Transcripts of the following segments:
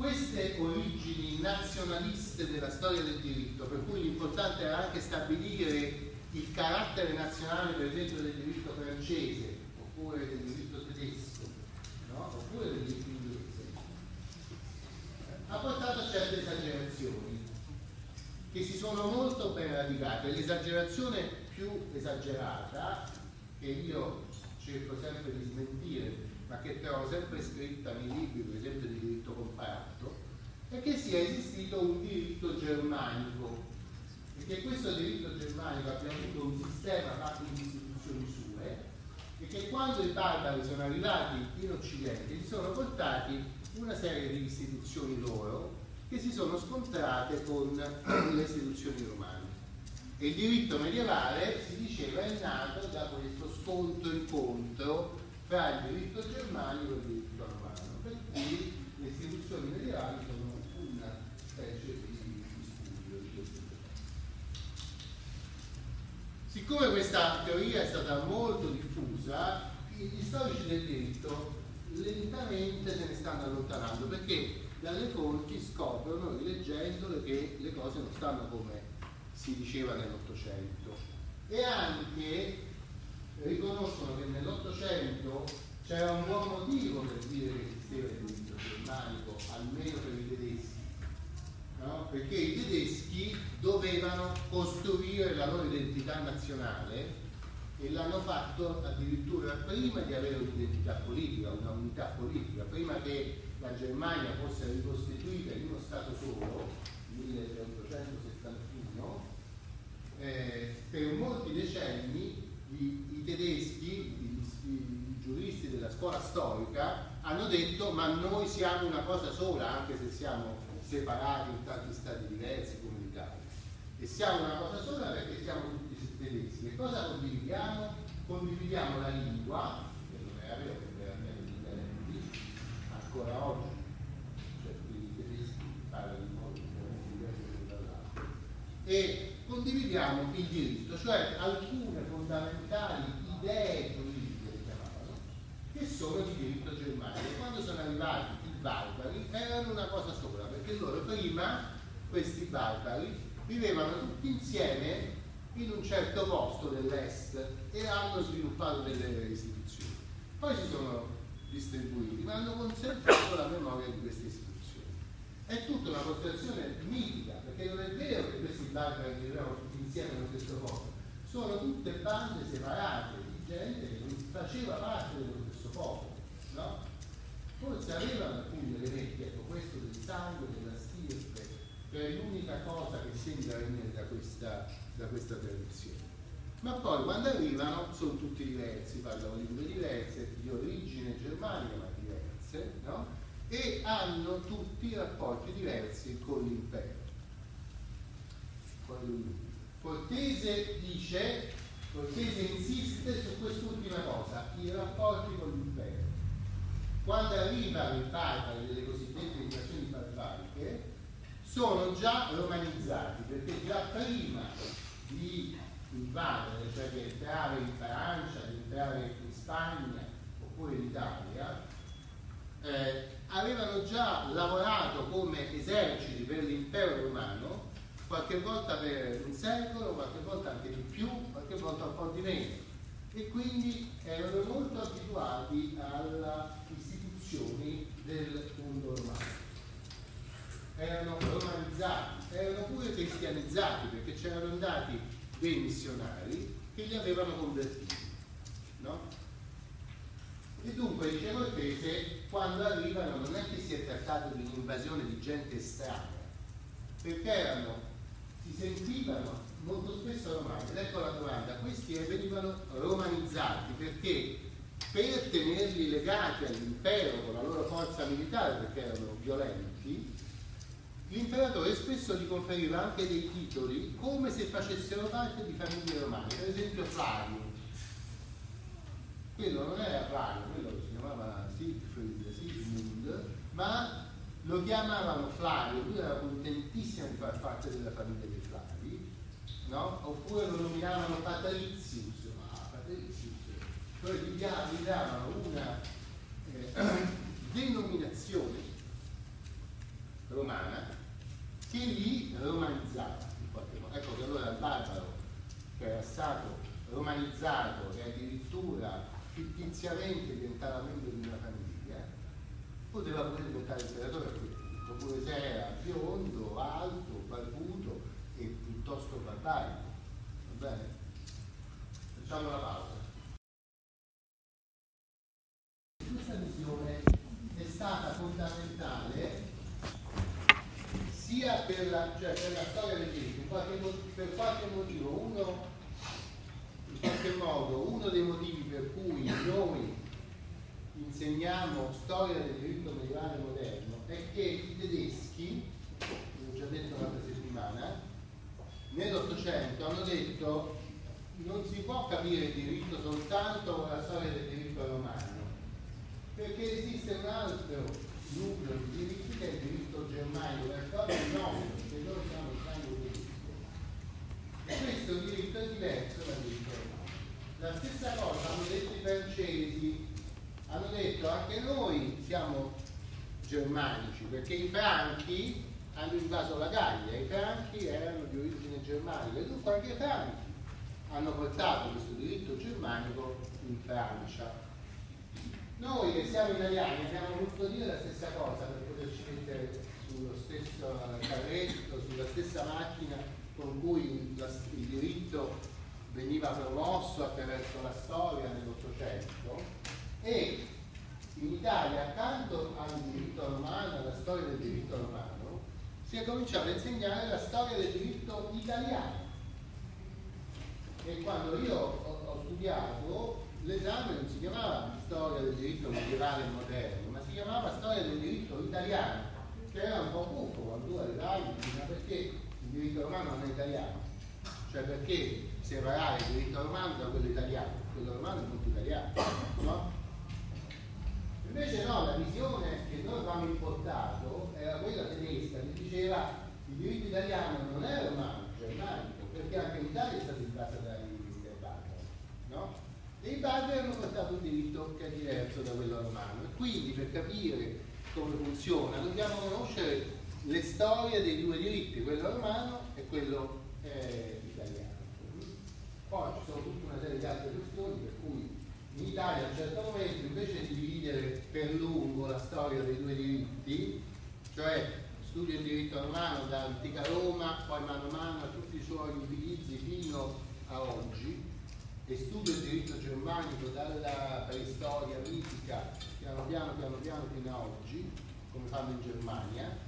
queste origini nazionaliste della storia del diritto, per cui l'importante era anche stabilire il carattere nazionale, per esempio, del diritto francese, oppure del diritto tedesco, no? oppure del diritto inglese, ha portato a certe esagerazioni che si sono molto ben radicate. L'esagerazione più esagerata, che io cerco sempre di smentire, ma che trovo sempre scritta nei libri, per esempio di diritto comparato, è che sia esistito un diritto germanico e che questo diritto germanico abbia avuto un sistema fatto di istituzioni sue e che quando i barbari sono arrivati in Occidente si sono portati una serie di istituzioni loro che si sono scontrate con le istituzioni romane. E il diritto medievale, si diceva, è nato da questo scontro-incontro tra il diritto germanico e il diritto romano, per cui le istituzioni medievali sono una specie di, studio di questo Siccome questa teoria è stata molto diffusa, gli storici del diritto lentamente se ne stanno allontanando perché dalle fonti scoprono, rileggendole, che le cose non stanno come si diceva nell'Ottocento. E anche riconoscono che nell'Ottocento c'era un buon motivo per dire che esisteva il diritto germanico, almeno per i tedeschi, no? perché i tedeschi dovevano costruire la loro identità nazionale e l'hanno fatto addirittura prima di avere un'identità politica, una unità politica, prima che la Germania fosse ricostituita in uno Stato solo, 1871, eh, per molti decenni i, i tedeschi, i, i, giuristi della scuola storica, hanno detto ma noi siamo una cosa sola, anche se siamo separati in tanti stati diversi come l'Italia. E siamo una cosa sola perché siamo tutti tedeschi. E cosa condividiamo? Condividiamo la lingua, che non è vero che veramente differenti, ancora oggi, cioè. E condividiamo il diritto, cioè alcune fondamentali idee giuridiche, chiamavano, che sono di diritto germanico. Quando sono arrivati i barbari erano una cosa sola, perché loro prima, questi barbari, vivevano tutti insieme in un certo posto dell'est e hanno sviluppato delle istituzioni. Poi si sono distribuiti, ma hanno conservato la memoria di queste istituzioni. È tutta una costruzione mitica, perché non è vero che questi barbari vivevano tutti insieme nello stesso posto, sono tutte bande separate di gente che non faceva parte dello stesso popolo, no? Forse avevano alcuni elementi, ecco questo del sangue, della stirpe, che è l'unica cosa che sembra venire da questa, da questa tradizione. Ma poi quando arrivano sono tutti diversi, parlano lingue diverse, di origine germanica ma diverse, no? e hanno tutti rapporti diversi con l'impero. Cortese dice, Cortese insiste su quest'ultima cosa, i rapporti con l'impero. Quando arrivano i barbari delle cosiddette invasioni barbariche, sono già romanizzati, perché già prima di invadere, cioè di entrare in Francia, di entrare in Spagna oppure in Italia, eh, avevano già lavorato come eserciti per l'impero romano, qualche volta per un secolo, qualche volta anche di più, qualche volta un po' di meno. E quindi erano molto abituati alle istituzioni del mondo romano. Erano romanizzati, erano pure cristianizzati perché c'erano andati dei missionari che li avevano convertiti. No? E dunque, dice Cortese, quando arrivano non è che si è trattato di un'invasione di gente estranea, perché erano, si sentivano molto spesso romani. Ed ecco la domanda, questi venivano romanizzati perché? Per tenerli legati all'impero con la loro forza militare, perché erano violenti, l'imperatore spesso gli conferiva anche dei titoli come se facessero parte di famiglie romane, per esempio Flavio. Quello non era Flavio, quello si chiamava Siegfried, Sigmund, ma lo chiamavano Flavio, lui era contentissimo di far parte della famiglia Flavi, no? oppure lo nominavano Patrizius, ah, Patrizius, cioè gli, davano una eh, denominazione che li romanizzava in qualche modo. Ecco che allora il barbaro, che era stato romanizzato e addirittura fittiziamente diventava membro di una famiglia, poteva pure diventare imperatore a quel punto, pure se era biondo, alto, barbuto piuttosto barbarico. Va bene? Facciamo la pausa. Questa visione è stata fondamentale sia per la, cioè per la storia del diritto, per qualche motivo, uno, in qualche modo, uno dei motivi per cui noi insegniamo storia del diritto medievale moderno è che i tedeschi, l'ho già detto l'altra settimana, nell'Ottocento hanno detto non si può capire il diritto soltanto con la storia del diritto romano, perché esiste un altro nucleo di diritti che è il diritto germanico, quale è nostro, perché noi siamo il sangue tedesco. E questo diritto è diverso dal diritto romano. La stessa cosa hanno detto i francesi, hanno detto anche noi siamo germanici, perché i franchi hanno invaso la Gallia, i franchi erano di origine germanica e dunque anche i franchi hanno portato questo diritto germanico in Francia noi che siamo italiani abbiamo voluto dire la stessa cosa per poterci mettere sullo stesso carretto, sulla stessa macchina con cui il diritto veniva promosso attraverso la storia nell'Ottocento e in Italia accanto al diritto romano, alla storia del diritto romano, si è cominciato a insegnare la storia del diritto italiano. E quando io ho, ho studiato l'esame non si chiamava storia del diritto medievale moderno, ma si chiamava storia del diritto italiano, che era un po' buffo quando tu arrivavi, ma perché il diritto romano non è italiano? Cioè perché separare il diritto romano da quello italiano? Quello romano è molto italiano, no? Invece no, la visione che noi avevamo importato era quella tedesca che diceva il diritto italiano non è romano, germanico, perché anche l'Italia è stata invasa dai barbari, no? E i padri hanno portato un diritto che è diverso da quello romano. E quindi per capire come funziona dobbiamo conoscere le storie dei due diritti, quello romano e quello eh, italiano. Poi ci sono tutta una serie di altre questioni per cui in Italia a un certo momento invece di dividere per lungo la storia dei due diritti, cioè studio il diritto romano da antica Roma, poi mano a mano a tutti i suoi utilizzi fino a oggi, e studio il diritto germanico dalla preistoria mitica piano piano piano piano fino a oggi, come fanno in Germania,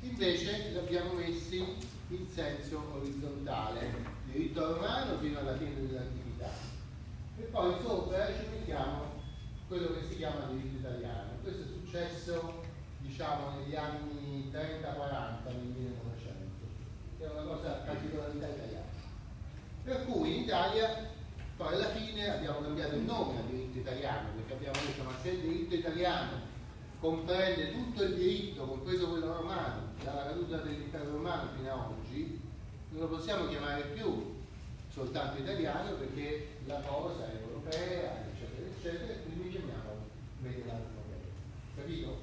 invece li abbiamo messi in senso orizzontale, diritto romano fino alla fine dell'antichità. E poi sopra ci mettiamo quello che si chiama diritto italiano. Questo è successo diciamo negli anni 30-40, nel 1900, che è una cosa particolarità italiana. Per cui in Italia poi alla fine abbiamo cambiato il nome al diritto italiano, perché abbiamo detto ma se il diritto italiano comprende tutto il diritto, compreso quello romano, dalla caduta dell'impero romano fino a oggi, non lo possiamo chiamare più soltanto italiano perché la cosa è europea, eccetera, eccetera, e quindi chiamiamo medievale europeo. Capito?